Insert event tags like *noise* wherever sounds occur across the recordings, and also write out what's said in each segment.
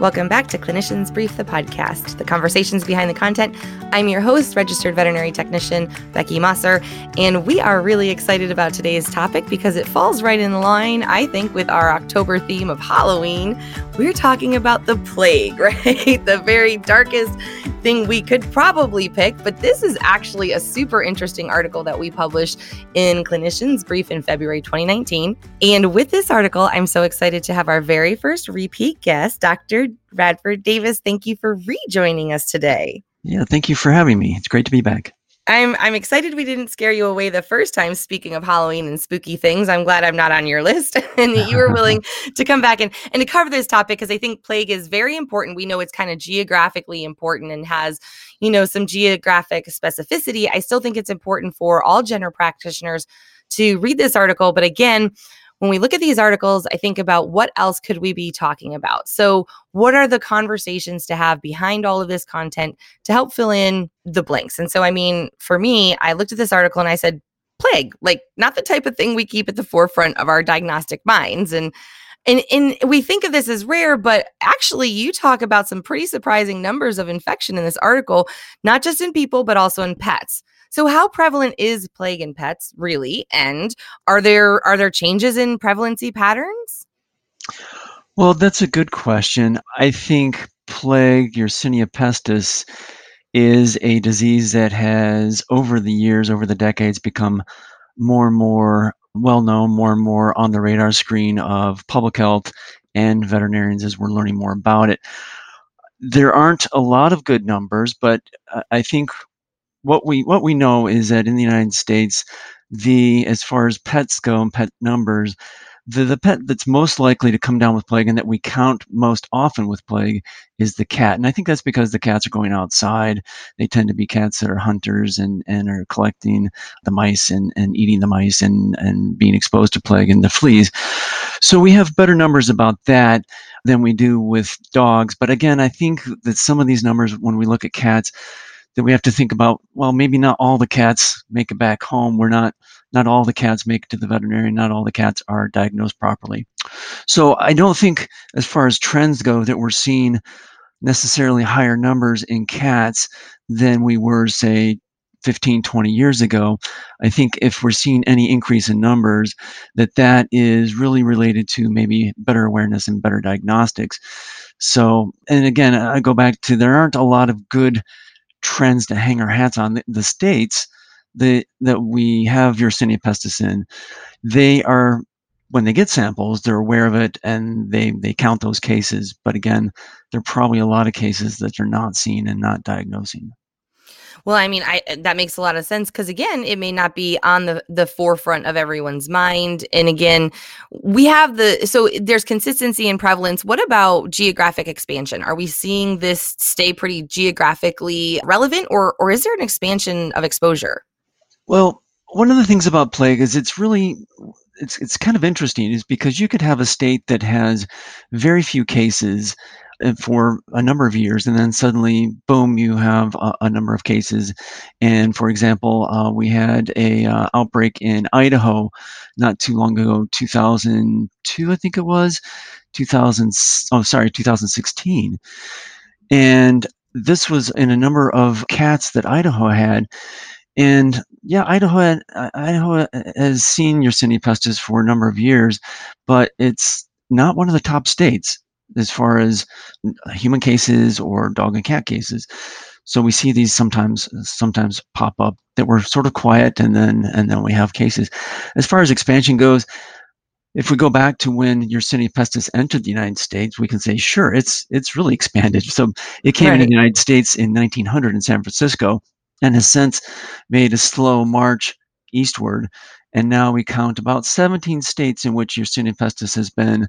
Welcome back to Clinicians Brief, the podcast, the conversations behind the content. I'm your host, registered veterinary technician Beckie Mossor, and we are really excited about today's topic because it falls right in line, I think, with our October theme of Halloween. We're talking about the plague, *laughs* right? the very darkest thing we could probably pick, but this is actually a super interesting article that we published in Clinicians Brief in February 2019. And with this article, I'm so excited to have our very first repeat guest, Dr. Radford Davis. Thank you for rejoining us today. Yeah, thank you for having me. It's great to be back. I'm I'm excited we didn't scare you away the first time speaking of Halloween and spooky things. I'm glad I'm not on your list *laughs* and that you were willing *laughs* to come back and, and to cover this topic because I think plague is very important. We know it's kind of geographically important and has, you know, some geographic specificity. I still think it's important for all general practitioners to read this article, but again, when we look at these articles, I think about what else could we be talking about? So, what are the conversations to have behind all of this content to help fill in the blanks? And so, I mean, for me, I looked at this article and I said, plague, like not the type of thing we keep at the forefront of our diagnostic minds. And and, and we think of this as rare, but actually, you talk about some pretty surprising numbers of infection in this article, not just in people, but also in pets. So how prevalent is plague in pets really? And are there are there changes in prevalency patterns? Well, that's a good question. I think plague, Yersinia pestis, is a disease that has over the years, over the decades, become more and more well known, more and more on the radar screen of public health and veterinarians as we're learning more about it. There aren't a lot of good numbers, but uh, I think what we what we know is that in the United States, the as far as pets go and pet numbers, the, the pet that's most likely to come down with plague and that we count most often with plague is the cat. And I think that's because the cats are going outside. They tend to be cats that are hunters and, and are collecting the mice and, and eating the mice and, and being exposed to plague and the fleas. So we have better numbers about that than we do with dogs. But again, I think that some of these numbers, when we look at cats, that we have to think about well maybe not all the cats make it back home. We're not not all the cats make it to the veterinarian. Not all the cats are diagnosed properly. So i don't think as far as trends go that we're seeing necessarily higher numbers in cats than we were say 15 20 years ago. I think if we're seeing any increase in numbers that that is really related to maybe better awareness and better diagnostics. So and again i go back to there aren't a lot of good trends to hang our hats on. The, the states that that we have Yersinia pestis in, they are when they get samples, they're aware of it and they they count those cases. But again, there are probably a lot of cases that they're not seeing and not diagnosing. Well, I mean, I that makes a lot of sense because again, it may not be on the the forefront of everyone's mind. And again, we have the so there's consistency and prevalence. What about geographic expansion? Are we seeing this stay pretty geographically relevant, or or is there an expansion of exposure? Well, one of the things about plague is it's really it's it's kind of interesting is because you could have a state that has very few cases for a number of years, and then suddenly, boom, you have a, a number of cases. And for example, uh, we had a uh, outbreak in Idaho not too long ago, 2002, I think it was, 2000. Oh, sorry, 2016, and this was in a number of cats that Idaho had. And yeah, Idaho had, Idaho has seen Yersinia pestis for a number of years, but it's not one of the top states as far as uh, human cases or dog and cat cases. So we see these sometimes uh, sometimes pop up that were sort of quiet and then and then we have cases. As far as expansion goes, if we go back to when Yersinia pestis entered the United States, we can say sure it's it's really expanded. So it came right. into the United States in 1900 in San Francisco and has since made a slow march eastward. And now we count about 17 states in which Yersinia pestis has been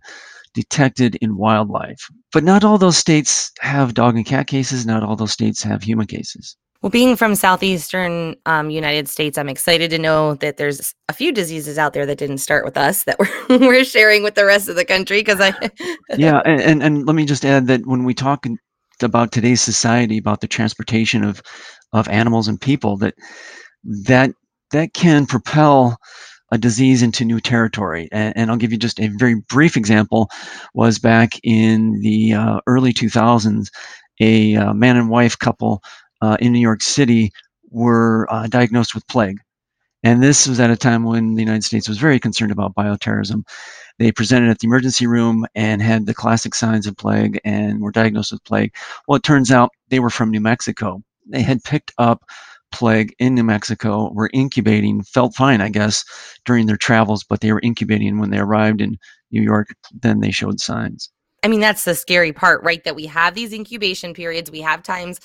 detected in wildlife. But not all those states have dog and cat cases, not all those states have human cases. Well, being from southeastern um, United States, I'm excited to know that there's a few diseases out there that didn't start with us that *laughs* we're, we're sharing with the rest of the country. Because I, *laughs* yeah, and, and and let me just add that when we talk about today's society, about the transportation of of animals and people, that that that can propel a disease into new territory. And, and, I'll give you just a very brief example. Was back in the uh, early 2000s, a uh, man and wife couple uh, in New York City were uh, diagnosed with plague. And this was at a time when the United States was very concerned about bioterrorism. They presented at the emergency room and had the classic signs of plague and were diagnosed with plague. Well, it turns out they were from New Mexico. They had picked up plague in New Mexico, were incubating, felt fine, I guess, during their travels, but they were incubating when they arrived in New York. Then they showed signs. I mean, that's the scary part, right? That we have these incubation periods. We have times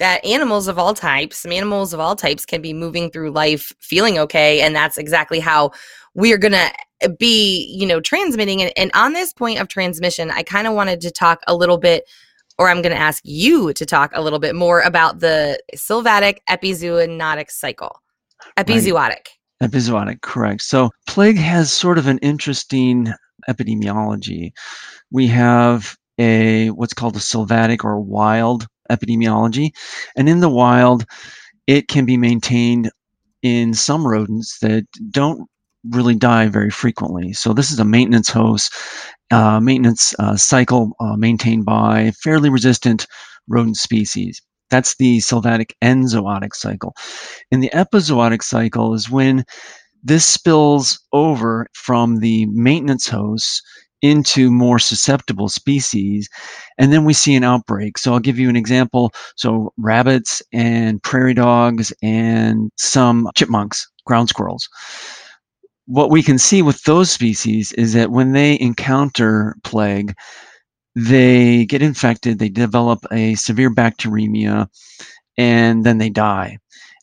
that animals of all types, some animals of all types can be moving through life feeling okay. And that's exactly how we are going to uh, be, you know, transmitting. And, and on this point of transmission, I kind of wanted to talk a little bit or I'm going to ask you to talk a little bit more about the sylvatic epizootic cycle. Epizootic. Right. Epizootic, correct. So plague has sort of an interesting epidemiology. We have a what's called a sylvatic or wild epidemiology, and in the wild, it can be maintained in some rodents that don't really die very frequently. So this is a maintenance host, uh, maintenance uh, cycle uh, maintained by fairly resistant rodent species. That's the sylvatic enzootic cycle. And the epizootic cycle is when this spills over from the maintenance hosts into more susceptible species and then we see an outbreak so i'll give you an example so rabbits and prairie dogs and some chipmunks ground squirrels what we can see with those species is that when they encounter plague, they get infected, they develop a severe bacteremia, and then they die.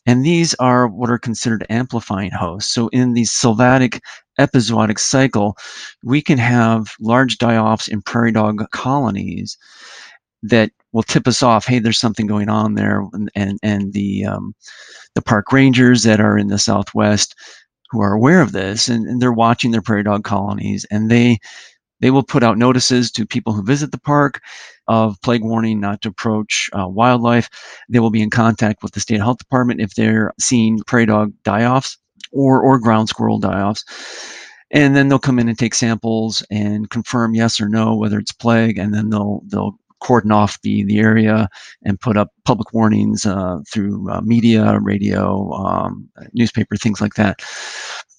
And these are what are considered amplifying hosts. So in the sylvatic epizootic cycle, we can have large die-offs in prairie dog colonies that will tip us off. Hey, there's something going on there, and and, and the um, the park rangers that are in the Southwest who are aware of this and, and they're watching their prairie dog colonies and they they will put out notices to people who visit the park of plague warning not to approach uh, wildlife. They will be in contact with the state health department if they're seeing prairie dog die-offs or, or ground squirrel die-offs. And then they'll come in and take samples and confirm yes or no whether it's plague, and then they'll they'll cordon off the the area and put up public warnings uh, through uh, media, radio, um, newspaper, things like that.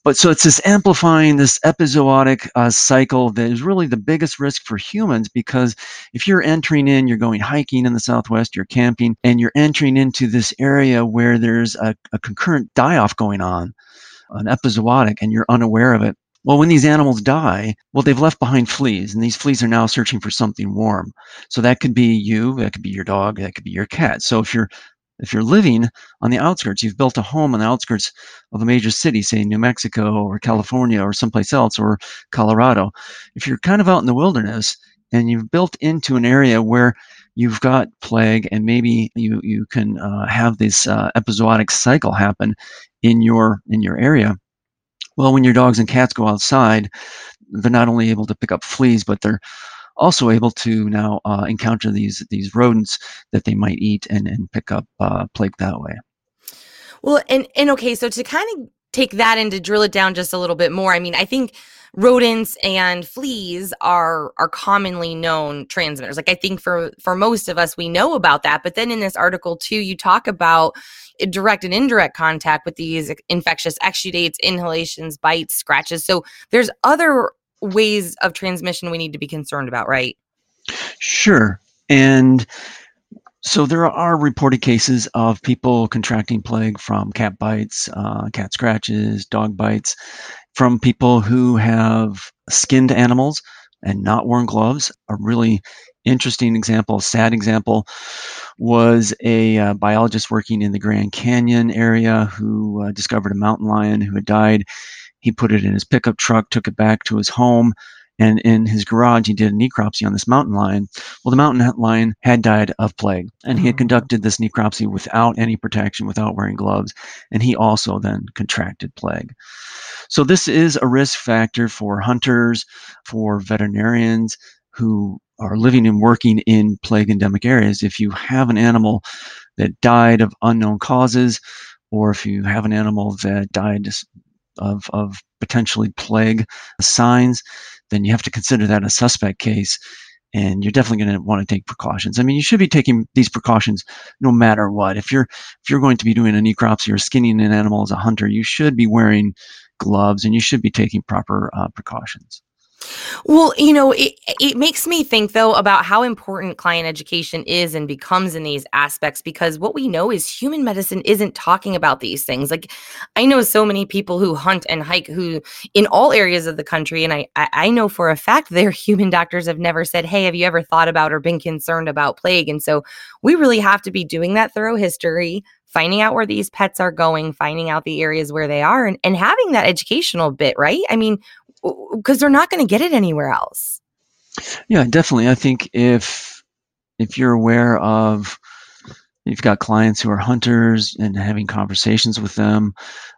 But so it's this amplifying this epizootic uh, cycle that is really the biggest risk for humans because if you're entering in, you're going hiking in the Southwest, you're camping, and you're entering into this area where there's a, a concurrent die off going on, an epizootic, and you're unaware of it well, when these animals die, well, they've left behind fleas, and these fleas are now searching for something warm. So that could be you, that could be your dog, that could be your cat. So if you're if you're living on the outskirts, you've built a home on the outskirts of a major city, say New Mexico or California or someplace else or Colorado. If you're kind of out in the wilderness and you've built into an area where you've got plague and maybe you you can uh, have this uh, cycle happen in your in your area well, when your dogs and cats go outside, they're not only able to pick up fleas, but they're also able to now uh, encounter these these rodents that they might eat and, and pick up uh, plague that way. Well, and and okay, so to kind of take that and to drill it down just a little bit more, I mean, I think rodents and fleas are are commonly known transmitters. Like I think for for most of us, we know about that. But then in this article too, you talk about direct and indirect contact with these infectious exudates, inhalations, bites, scratches. So there's other ways of transmission we need to be concerned about, right? Sure. And so there are reported cases of people contracting plague from cat bites, uh, cat scratches, dog bites, from people who have skinned animals and not worn gloves. A really interesting example, sad example, was a uh, biologist working in the Grand Canyon area who uh, discovered a mountain lion who had died. He put it in his pickup truck, took it back to his home, and in his garage, he did a necropsy on this mountain lion. Well, the mountain lion had died of plague, and he had oh. conducted this necropsy without any protection, without wearing gloves, and he also then contracted plague. So, this is a risk factor for hunters, for veterinarians who are living and working in plague endemic areas. If you have an animal that died of unknown causes, or if you have an animal that died of, of potentially plague signs, then you have to consider that a suspect case and you're definitely going to want to take precautions. I mean, you should be taking these precautions no matter what. If you're if you're going to be doing a necropsy or skinning an animal as a hunter, you should be wearing gloves and you should be taking proper uh, precautions. Well, you know, it, it makes me think though about how important client education is and becomes in these aspects because what we know is human medicine isn't talking about these things. Like I know so many people who hunt and hike who in all areas of the country, and I I know for a fact *laughs* their human doctors have never said, Hey, have you ever thought about or been concerned about plague? And so we really have to be doing that thorough history, finding out where these pets are going, finding out the areas where they are, and, and having that educational bit, right? I mean, because they're not going to get it anywhere else. Yeah, definitely. I think if if you're aware of you've got clients who are hunters and having conversations with them,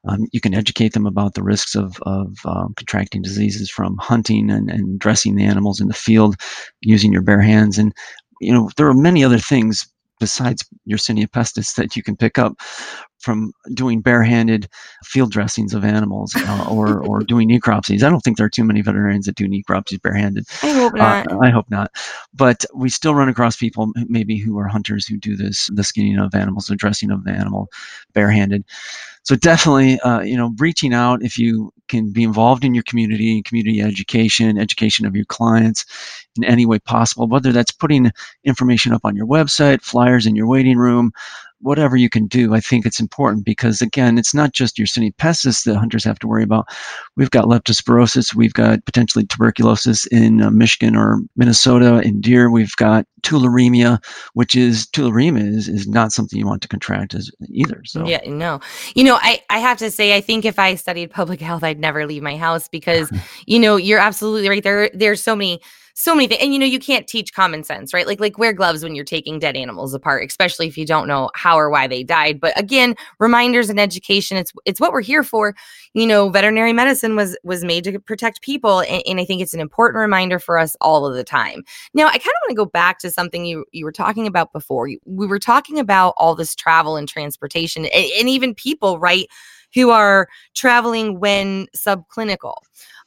um, you can educate them about the risks of of um, contracting diseases from hunting and, and dressing the animals in the field using your bare hands. And you know there are many other things besides Yersinia pestis that you can pick up from doing barehanded field dressings of animals uh, or *laughs* or doing necropsies. I don't think there are too many veterinarians that do necropsies barehanded. I hope uh, not. Uh, I hope not. But we still run across people maybe who are hunters who do this the skinning of animals, the dressing of the animal barehanded. So definitely, uh, you know, reaching out if you can be involved in your community, and community education, education of your clients in any way possible, whether that's putting information up on your website, flyers in your waiting room, whatever you can do, I think it's important because again, it's not just Yersinia pestis that hunters have to worry about. We've got leptospirosis, we've got potentially tuberculosis in uh, Michigan or Minnesota in deer. We've got tularemia, which is tularemia is, is not something you want to contract as either. So yeah, no, you know, I I have to say, I think if I studied public *laughs* health, I'd never leave my house because *laughs* you know you're absolutely right. There there's so many so many things and you know you can't teach common sense right? Like like wear gloves when you're taking dead animals apart especially if you don't know how or why they died. But again reminders and education it's it's what we're here for. You know veterinary medicine was was made to protect people and, and i think it's an important reminder for us all of the time. Now i kind of want to go back to something you you were talking about before. We were talking about all this travel and transportation and, and even people right who are traveling when subclinical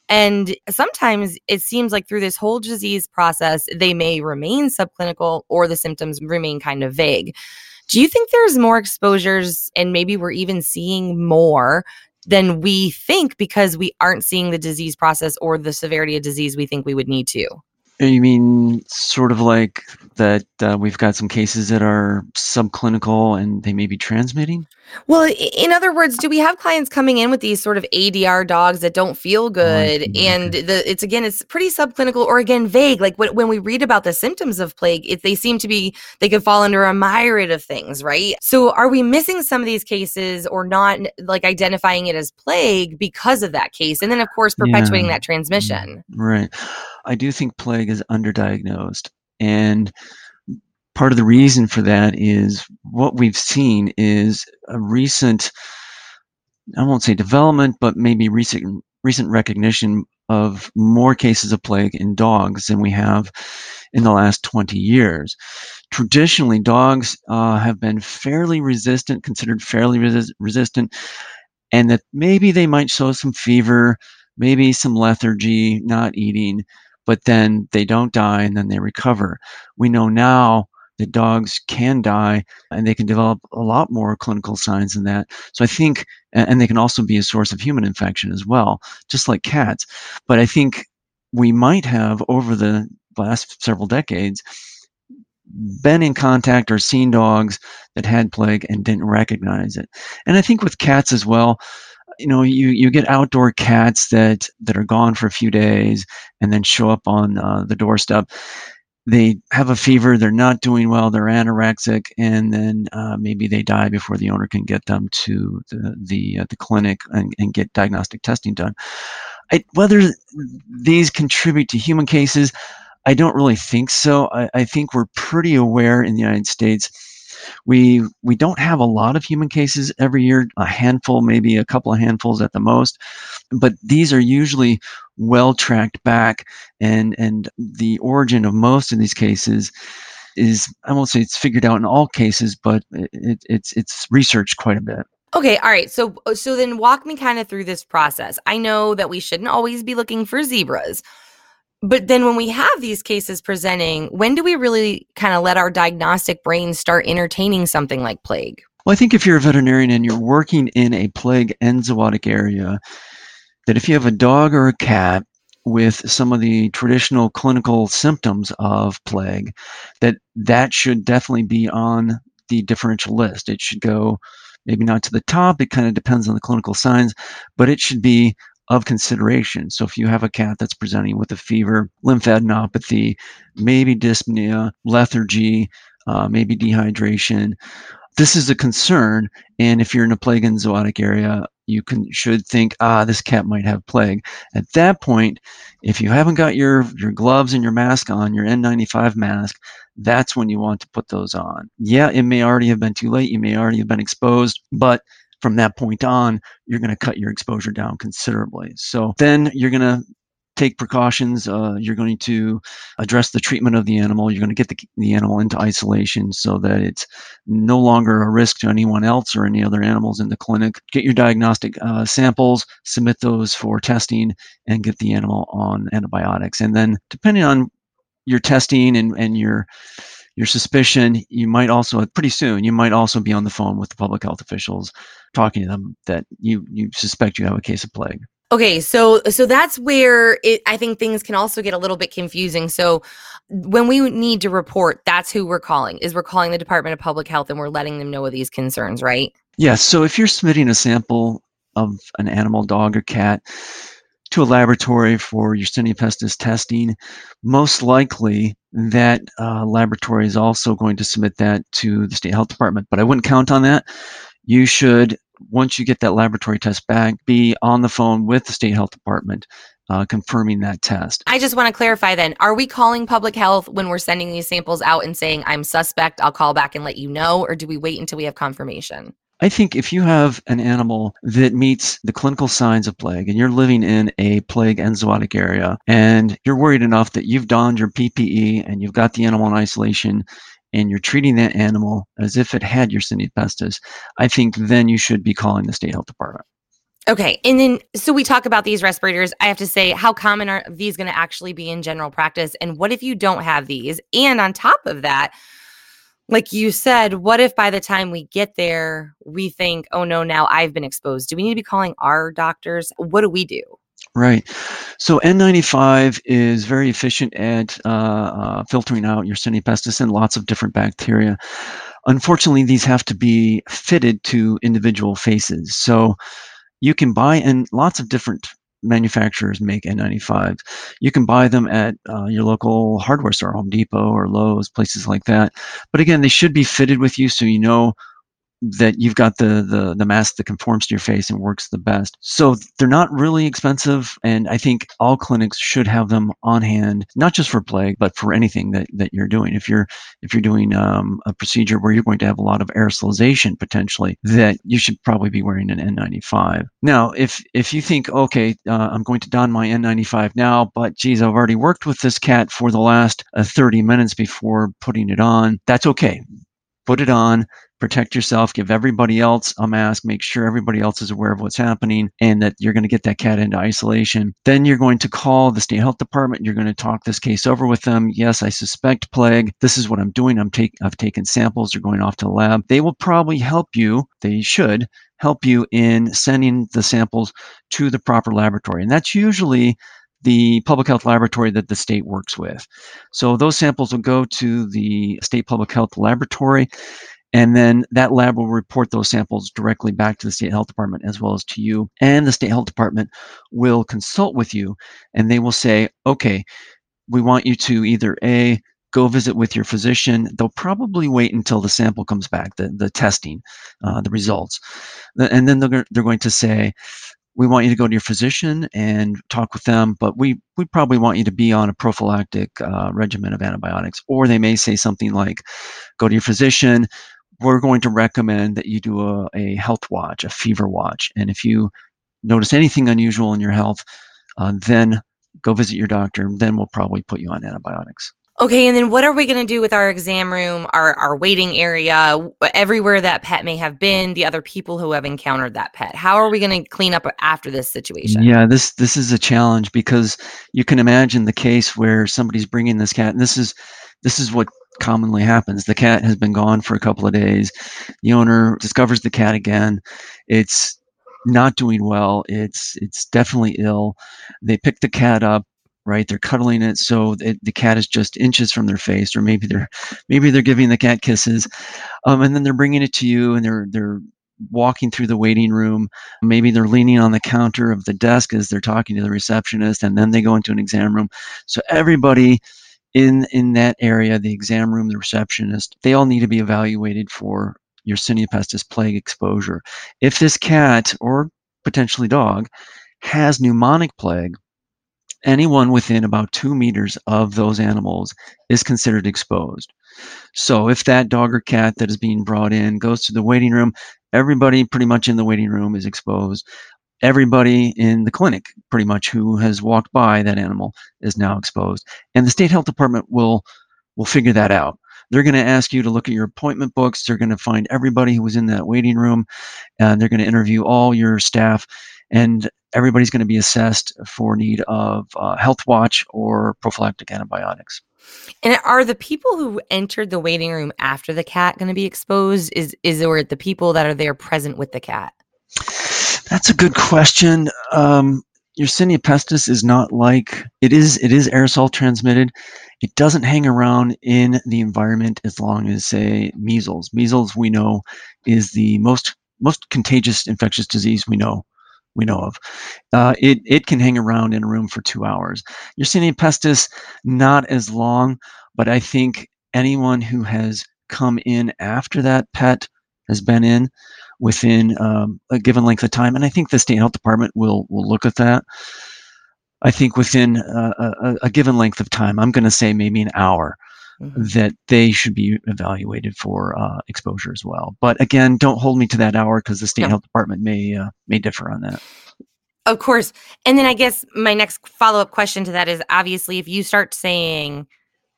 and sometimes it seems like through this whole disease process, they may remain subclinical or the symptoms remain kind of vague. Do you think there's more exposures and maybe we're even seeing more than we think because we aren't seeing the disease process or the severity of disease we think we would need to? You mean sort of like that uh, we've got some cases that are subclinical and they may be transmitting? Well, in other words, do we have clients coming in with these sort of ADR dogs that don't feel good, Right. and the it's again it's pretty subclinical or again vague. Like when when we read about the symptoms of plague, it, they seem to be they could fall under a myriad of things, right? So are we missing some of these cases or not like identifying it as plague because of that case, and then of course perpetuating Yeah. that transmission? Right. I do think plague is underdiagnosed. And part of the reason for that is what we've seen is a recent, I won't say development, but maybe recent recent recognition of more cases of plague in dogs than we have in the last 20 years. Traditionally, dogs uh, have been fairly resistant, considered fairly resi- resistant, and that maybe they might show some fever, maybe some lethargy, not eating, but then they don't die and then they recover. We know now that dogs can die and they can develop a lot more clinical signs than that. So I think, and they can also be a source of human infection as well, just like cats. But I think we might have over the last several decades been in contact or seen dogs that had plague and didn't recognize it. And I think with cats as well, you know, you, you get outdoor cats that, that are gone for a few days and then show up on uh, the doorstep. They have a fever, they're not doing well, they're anorexic, and then uh, maybe they die before the owner can get them to the the, uh, the clinic and, and get diagnostic testing done. I, whether these contribute to human cases, I don't really think so. I, I think we're pretty aware in the United States. We we don't have a lot of human cases every year, a handful, maybe a couple of handfuls at the most, but these are usually well tracked back, and and the origin of most of these cases is I won't say it's figured out in all cases, but it, it's it's researched quite a bit. Okay, all right. So so then walk me kind of through this process. I know that we shouldn't always be looking for zebras. But then when we have these cases presenting, when do we really kind of let our diagnostic brain start entertaining something like plague? Well, I think if you're a veterinarian and you're working in a plague enzootic area, that if you have a dog or a cat with some of the traditional clinical symptoms of plague, that that should definitely be on the differential list. It should go maybe not to the top. It kind of depends on the clinical signs, but it should be of consideration. So if you have a cat that's presenting with a fever, lymphadenopathy, maybe dyspnea, lethargy, uh, maybe dehydration, this is a concern. And if you're in a plague enzootic area, you can should think, ah, this cat might have plague. At that point, if you haven't got your your gloves and your mask on, your N95 mask, that's when you want to put those on. Yeah, it may already have been too late. You may already have been exposed, but from that point on, you're going to cut your exposure down considerably. So then you're going to take precautions. Uh, you're going to address the treatment of the animal. You're going to get the, the animal into isolation so that it's no longer a risk to anyone else or any other animals in the clinic. Get your diagnostic uh, samples, submit those for testing, and get the animal on antibiotics. And then, depending on your testing and, and your your suspicion, you might also pretty soon you might also be on the phone with the public health officials, talking to them that you you suspect you have a case of plague. Okay, so so that's where it I think things can also get a little bit confusing. So when we need to report, that's who we're calling. Is we're calling the Department of Public Health and we're letting them know of these concerns, right? Yes. So if you're submitting a sample of an animal, dog or cat, to a laboratory for Yersinia pestis testing, most likely that uh, laboratory is also going to submit that to the state health department. But I wouldn't count on that. You should, once you get that laboratory test back, be on the phone with the state health department uh, confirming that test. I just want to clarify then are we calling public health when we're sending these samples out and saying, I'm suspect, I'll call back and let you know? Or do we wait until we have confirmation? I think if you have an animal that meets the clinical signs of plague and you're living in a plague and enzootic area and you're worried enough that you've donned your PPE and you've got the animal in isolation and you're treating that animal as if it had Yersinia pestis, I think then you should be calling the state health department. Okay. And then, so we talk about these respirators. I have to say, how common are these going to actually be in general practice? And what if you don't have these? And on top of that, like you said, what if by the time we get there, we think, oh no, now I've been exposed? Do we need to be calling our doctors? What do we do? Right. So N95 is very efficient at uh, uh, filtering out Y. pestis and lots of different bacteria. Unfortunately, these have to be fitted to individual faces. So you can buy, and lots of different manufacturers make N95s. You can buy them at uh, your local hardware store, Home Depot or Lowe's, places like that. But again, they should be fitted with you so you know that you've got the, the the mask that conforms to your face and works the best. So they're not really expensive, and I think all clinics should have them on hand, not just for plague, but for anything that, that you're doing. If you're if you're doing um, a procedure where you're going to have a lot of aerosolization potentially, that you should probably be wearing an N95. Now, if if you think, okay, uh, I'm going to don my N95 now, but geez, I've already worked with this cat for the last uh, 30 minutes before putting it on, that's okay put it on, protect yourself, give everybody else a mask, make sure everybody else is aware of what's happening and that you're going to get that cat into isolation. Then you're going to call the state health department. You're going to talk this case over with them. Yes, I suspect plague. This is what I'm doing. I'm take, I've taken samples. They're going off to the lab. They will probably help you. They should help you in sending the samples to the proper laboratory. And that's usually the public health laboratory that the state works with. So those samples will go to the state public health laboratory. And then that lab will report those samples directly back to the state health department as well as to you. And the state health department will consult with you and they will say, okay, we want you to either A, go visit with your physician. They'll probably wait until the sample comes back, the, the testing, uh, the results. And then they're, they're going to say, we want you to go to your physician and talk with them, but we, we probably want you to be on a prophylactic uh, regimen of antibiotics. Or they may say something like, go to your physician. We're going to recommend that you do a, a health watch, a fever watch. And if you notice anything unusual in your health, uh, then go visit your doctor. And then we'll probably put you on antibiotics. Okay, and then what are we going to do with our exam room, our our waiting area, everywhere that pet may have been, the other people who have encountered that pet? How are we going to clean up after this situation? Yeah, this this is a challenge because you can imagine the case where somebody's bringing this cat, and this is this is what commonly happens. The cat has been gone for a couple of days. The owner discovers the cat again. It's not doing well. It's it's definitely ill. They pick the cat up right? They're cuddling it so it, the cat is just inches from their face, or maybe they're maybe they're giving the cat kisses, um, and then they're bringing it to you, and they're they're walking through the waiting room. Maybe they're leaning on the counter of the desk as they're talking to the receptionist, and then they go into an exam room. So everybody in in that area, the exam room, the receptionist, they all need to be evaluated for Yersinia pestis plague exposure. If this cat or potentially dog has pneumonic plague, anyone within about two meters of those animals is considered exposed. So if that dog or cat that is being brought in goes to the waiting room, everybody pretty much in the waiting room is exposed. Everybody in the clinic, pretty much who has walked by that animal, is now exposed. And the state health department will will figure that out. They're going to ask you to look at your appointment books. They're going to find everybody who was in that waiting room, and they're going to interview all your staff. And everybody's going to be assessed for need of uh, health watch or prophylactic antibiotics. And are the people who entered the waiting room after the cat going to be exposed? Is is or the people that are there present with the cat? That's a good question. Um, Yersinia pestis is not like it is. It is aerosol transmitted. It doesn't hang around in the environment as long as, say, measles. Measles, we know, is the most most contagious infectious disease we know we know of. Uh, it, it can hang around in a room for two hours. Yersinia pestis, not as long, but I think anyone who has come in after that pet has been in within um, a given length of time, and I think the state health department will will look at that. I think within a, a, a given length of time, I'm going to say maybe an hour, mm-hmm. that they should be evaluated for uh, exposure as well. But again, don't hold me to that hour because the state no. health department may uh, may differ on that. Of course. And then I guess my next follow up question to that is obviously if you start saying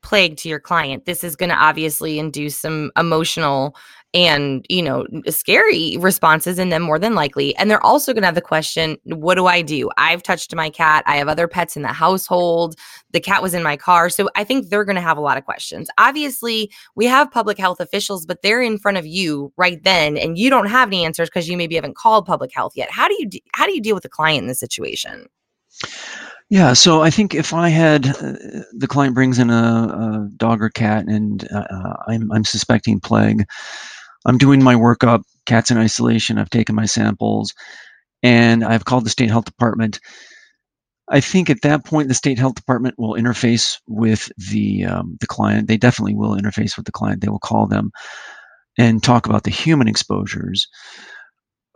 plague to your client, this is going to obviously induce some emotional and you know scary responses in them more than likely. And they're also going to have the question what do i do? I've touched my cat. I have other pets in the household. The cat was in my car. So i think they're going to have a lot of questions. Obviously we have public health officials but they're in front of you right then and you don't have any answers because you maybe haven't called public health yet. How do you de- how do you deal with the client in this situation? Yeah, so I think if I had uh, the client brings in a, a, dog or cat and uh, uh I'm, I'm suspecting plague, I'm doing my workup, cats in isolation, I've taken my samples, and I've called the state health department. I think at that point, the state health department will interface with the um, the client. They definitely will interface with the client. They will call them and talk about the human exposures.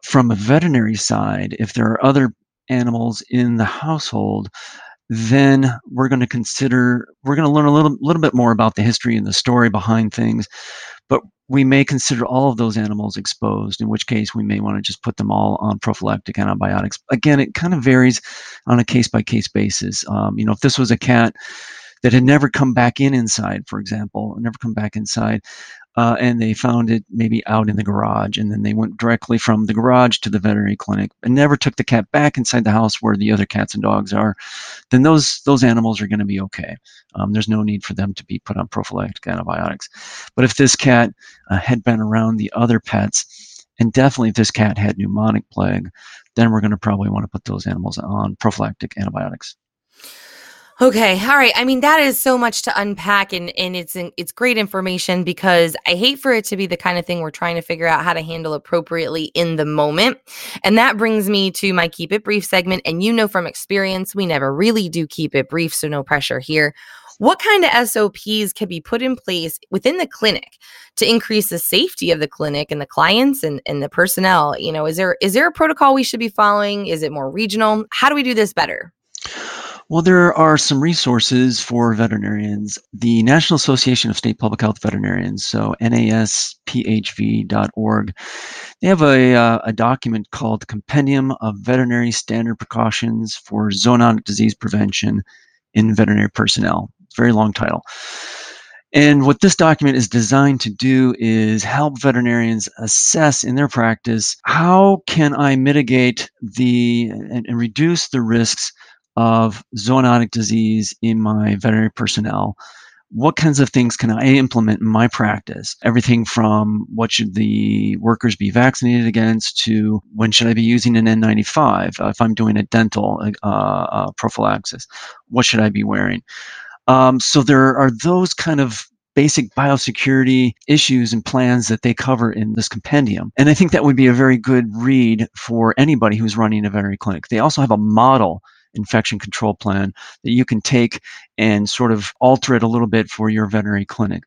From a veterinary side, if there are other animals in the household, then we're going to consider we're going to learn a little little bit more about the history and the story behind things we may consider all of those animals exposed in which case we may want to just put them all on prophylactic antibiotics. Again it kind of varies on a case by case basis. Um, you know if this was a cat that had never come back in inside for example never come back inside uh, and they found it maybe out in the garage. And then they went directly from the garage to the veterinary clinic and never took the cat back inside the house where the other cats and dogs are. Then those those animals are going to be okay. Um, there's no need for them to be put on prophylactic antibiotics. But if this cat uh, had been around the other pets, and definitely if this cat had pneumonic plague, then we're going to probably want to put those animals on prophylactic antibiotics. Okay, all right. I mean, that is so much to unpack, and and it's it's great information because I hate for it to be the kind of thing we're trying to figure out how to handle appropriately in the moment. And that brings me to my keep it brief segment. And you know from experience, we never really do keep it brief, so no pressure here. What kind of SOPs can be put in place within the clinic to increase the safety of the clinic and the clients and, and the personnel? You know, is there is there a protocol we should be following? Is it more regional? How do we do this better? Well, there are some resources for veterinarians. The National Association of State Public Health Veterinarians, so NASPHV.org, they have a, uh, a document called Compendium of Veterinary Standard Precautions for Zoonotic Disease Prevention in Veterinary Personnel. very long title. And what this document is designed to do is help veterinarians assess in their practice how can I mitigate the and, and reduce the risks of zoonotic disease in my veterinary personnel what kinds of things can I implement in my practice? Everything from what should the workers be vaccinated against to when should I be using an N95 uh, if I'm doing a dental uh, uh, prophylaxis? What should I be wearing? Um, so there are those kind of basic biosecurity issues and plans that they cover in this compendium. And I think that would be a very good read for anybody who's running a veterinary clinic. They also have a model infection control plan that you can take and sort of alter it a little bit for your veterinary clinic.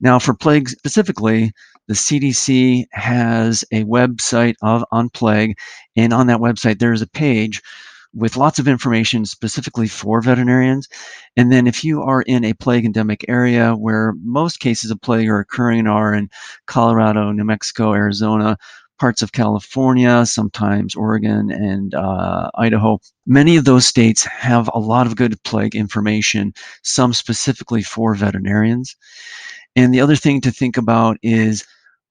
Now, for plague specifically, the CDC has a website of on plague, and on that website there's a page with lots of information specifically for veterinarians. And then if you are in a plague endemic area where most cases of plague are occurring are in Colorado, New Mexico, Arizona, parts of California, sometimes Oregon and uh, Idaho. Many of those states have a lot of good plague information, some specifically for veterinarians. And the other thing to think about is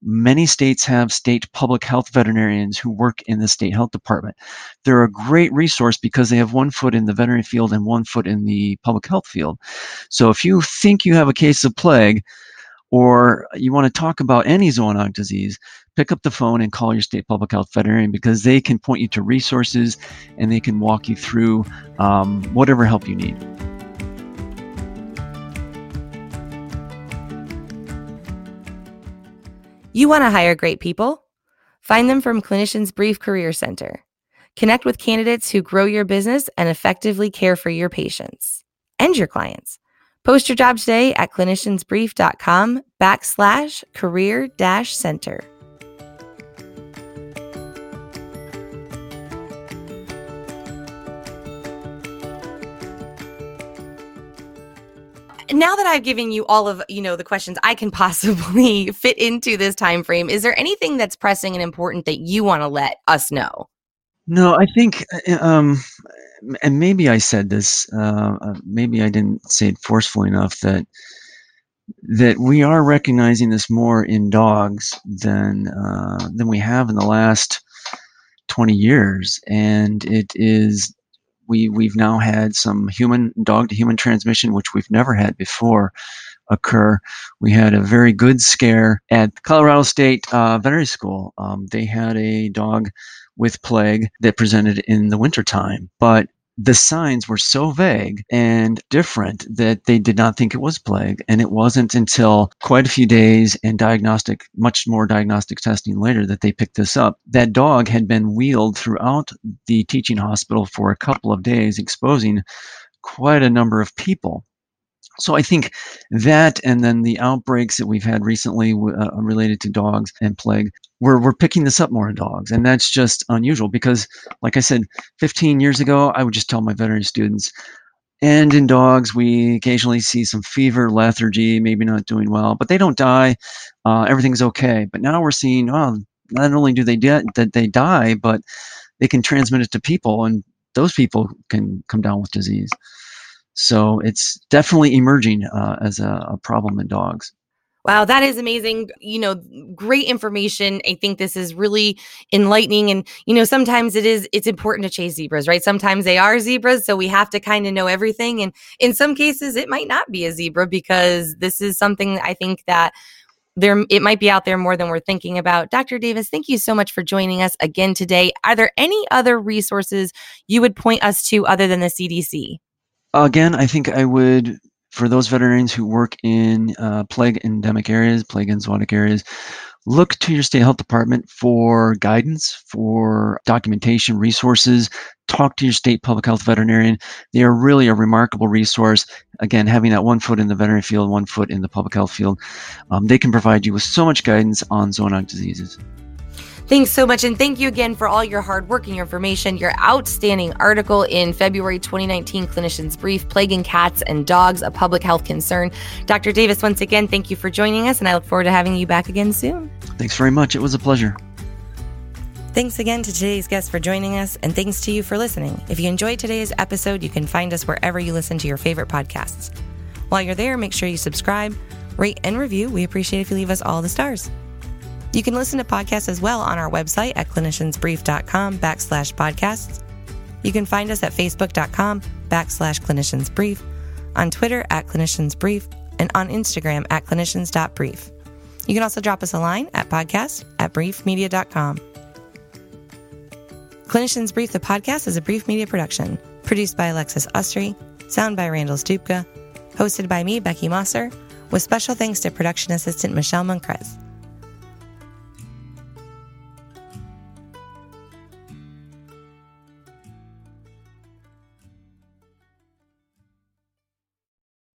many states have state public health veterinarians who work in the state health department. They're a great resource because they have one foot in the veterinary field and one foot in the public health field. So if you think you have a case of plague, or you want to talk about any zoonotic disease, pick up the phone and call your state public health veterinarian because they can point you to resources and they can walk you through um, whatever help you need. You want to hire great people? Find them from Clinicians Brief Career Center. Connect with candidates who grow your business and effectively care for your patients and your clients. Post your job today at cliniciansbrief.com backslash career dash center. Now that I've given you all of you know the questions I can *laughs* possibly fit into this time frame, is there anything that's pressing and important that you want to let us know? No, I think, uh, um, and maybe I said this, uh, uh, maybe I didn't say it forcefully enough that that we are recognizing this more in dogs than uh, than we have in the last 20 years, and it is we we've now had some human dog to human transmission, which we've never had before occur. We had a very good scare at Colorado State uh, Veterinary School. Um, they had a dog with plague that presented in the wintertime, but the signs were so vague and different that they did not think it was plague. And it wasn't until quite a few days and diagnostic, much more diagnostic testing later that they picked this up. That dog had been wheeled throughout the teaching hospital for a couple of days, exposing quite a number of people. So I think that, and then the outbreaks that we've had recently uh, related to dogs and plague, we're we're picking this up more in dogs, and that's just unusual because, like I said, 15 years ago, I would just tell my veterinary students, and in dogs, we occasionally see some fever, lethargy, maybe not doing well, but they don't die. Uh, everything's okay. But now we're seeing, oh, not only do they that they die, but they can transmit it to people, and those people can come down with disease. So it's definitely emerging uh, as a, a problem in dogs. Wow, that is amazing. You know, great information. I think this is really enlightening. And, you know, sometimes it is, it's important to chase zebras, right? Sometimes they are zebras. So we have to kind of know everything. And in some cases, it might not be a zebra because this is something I think that there it might be out there more than we're thinking about. Dr. Davis, thank you so much for joining us again today. Are there any other resources you would point us to other than the CDC? Again, I think I would, for those veterinarians who work in uh, plague endemic areas, plague and zoonotic areas, look to your state health department for guidance, for documentation, resources. Talk to your state public health veterinarian. They are really a remarkable resource. Again, having that one foot in the veterinary field, one foot in the public health field, um, they can provide you with so much guidance on zoonotic diseases. Thanks so much. And thank you again for all your hard work and your information, your outstanding article in February 2019 Clinicians Brief Plague in Cats and Dogs, a Public Health Concern. Dr. Davis, once again, thank you for joining us, and I look forward to having you back again soon. Thanks very much. It was a pleasure. Thanks again to today's guest for joining us, and thanks to you for listening. If you enjoyed today's episode, you can find us wherever you listen to your favorite podcasts. While you're there, make sure you subscribe, rate, and review. We appreciate if you leave us all the stars. You can listen to podcasts as well on our website at cliniciansbrief.com backslash podcasts. You can find us at facebook.com backslash cliniciansbrief, on Twitter at cliniciansbrief, and on Instagram at clinicians.brief. You can also drop us a line at podcast at briefmedia.com. Clinicians Brief the podcast is a brief media production, produced by Alexis Ussery, sound by Randall Stupka, hosted by me, Beckie Mossor, with special thanks to production assistant Michelle Munkres.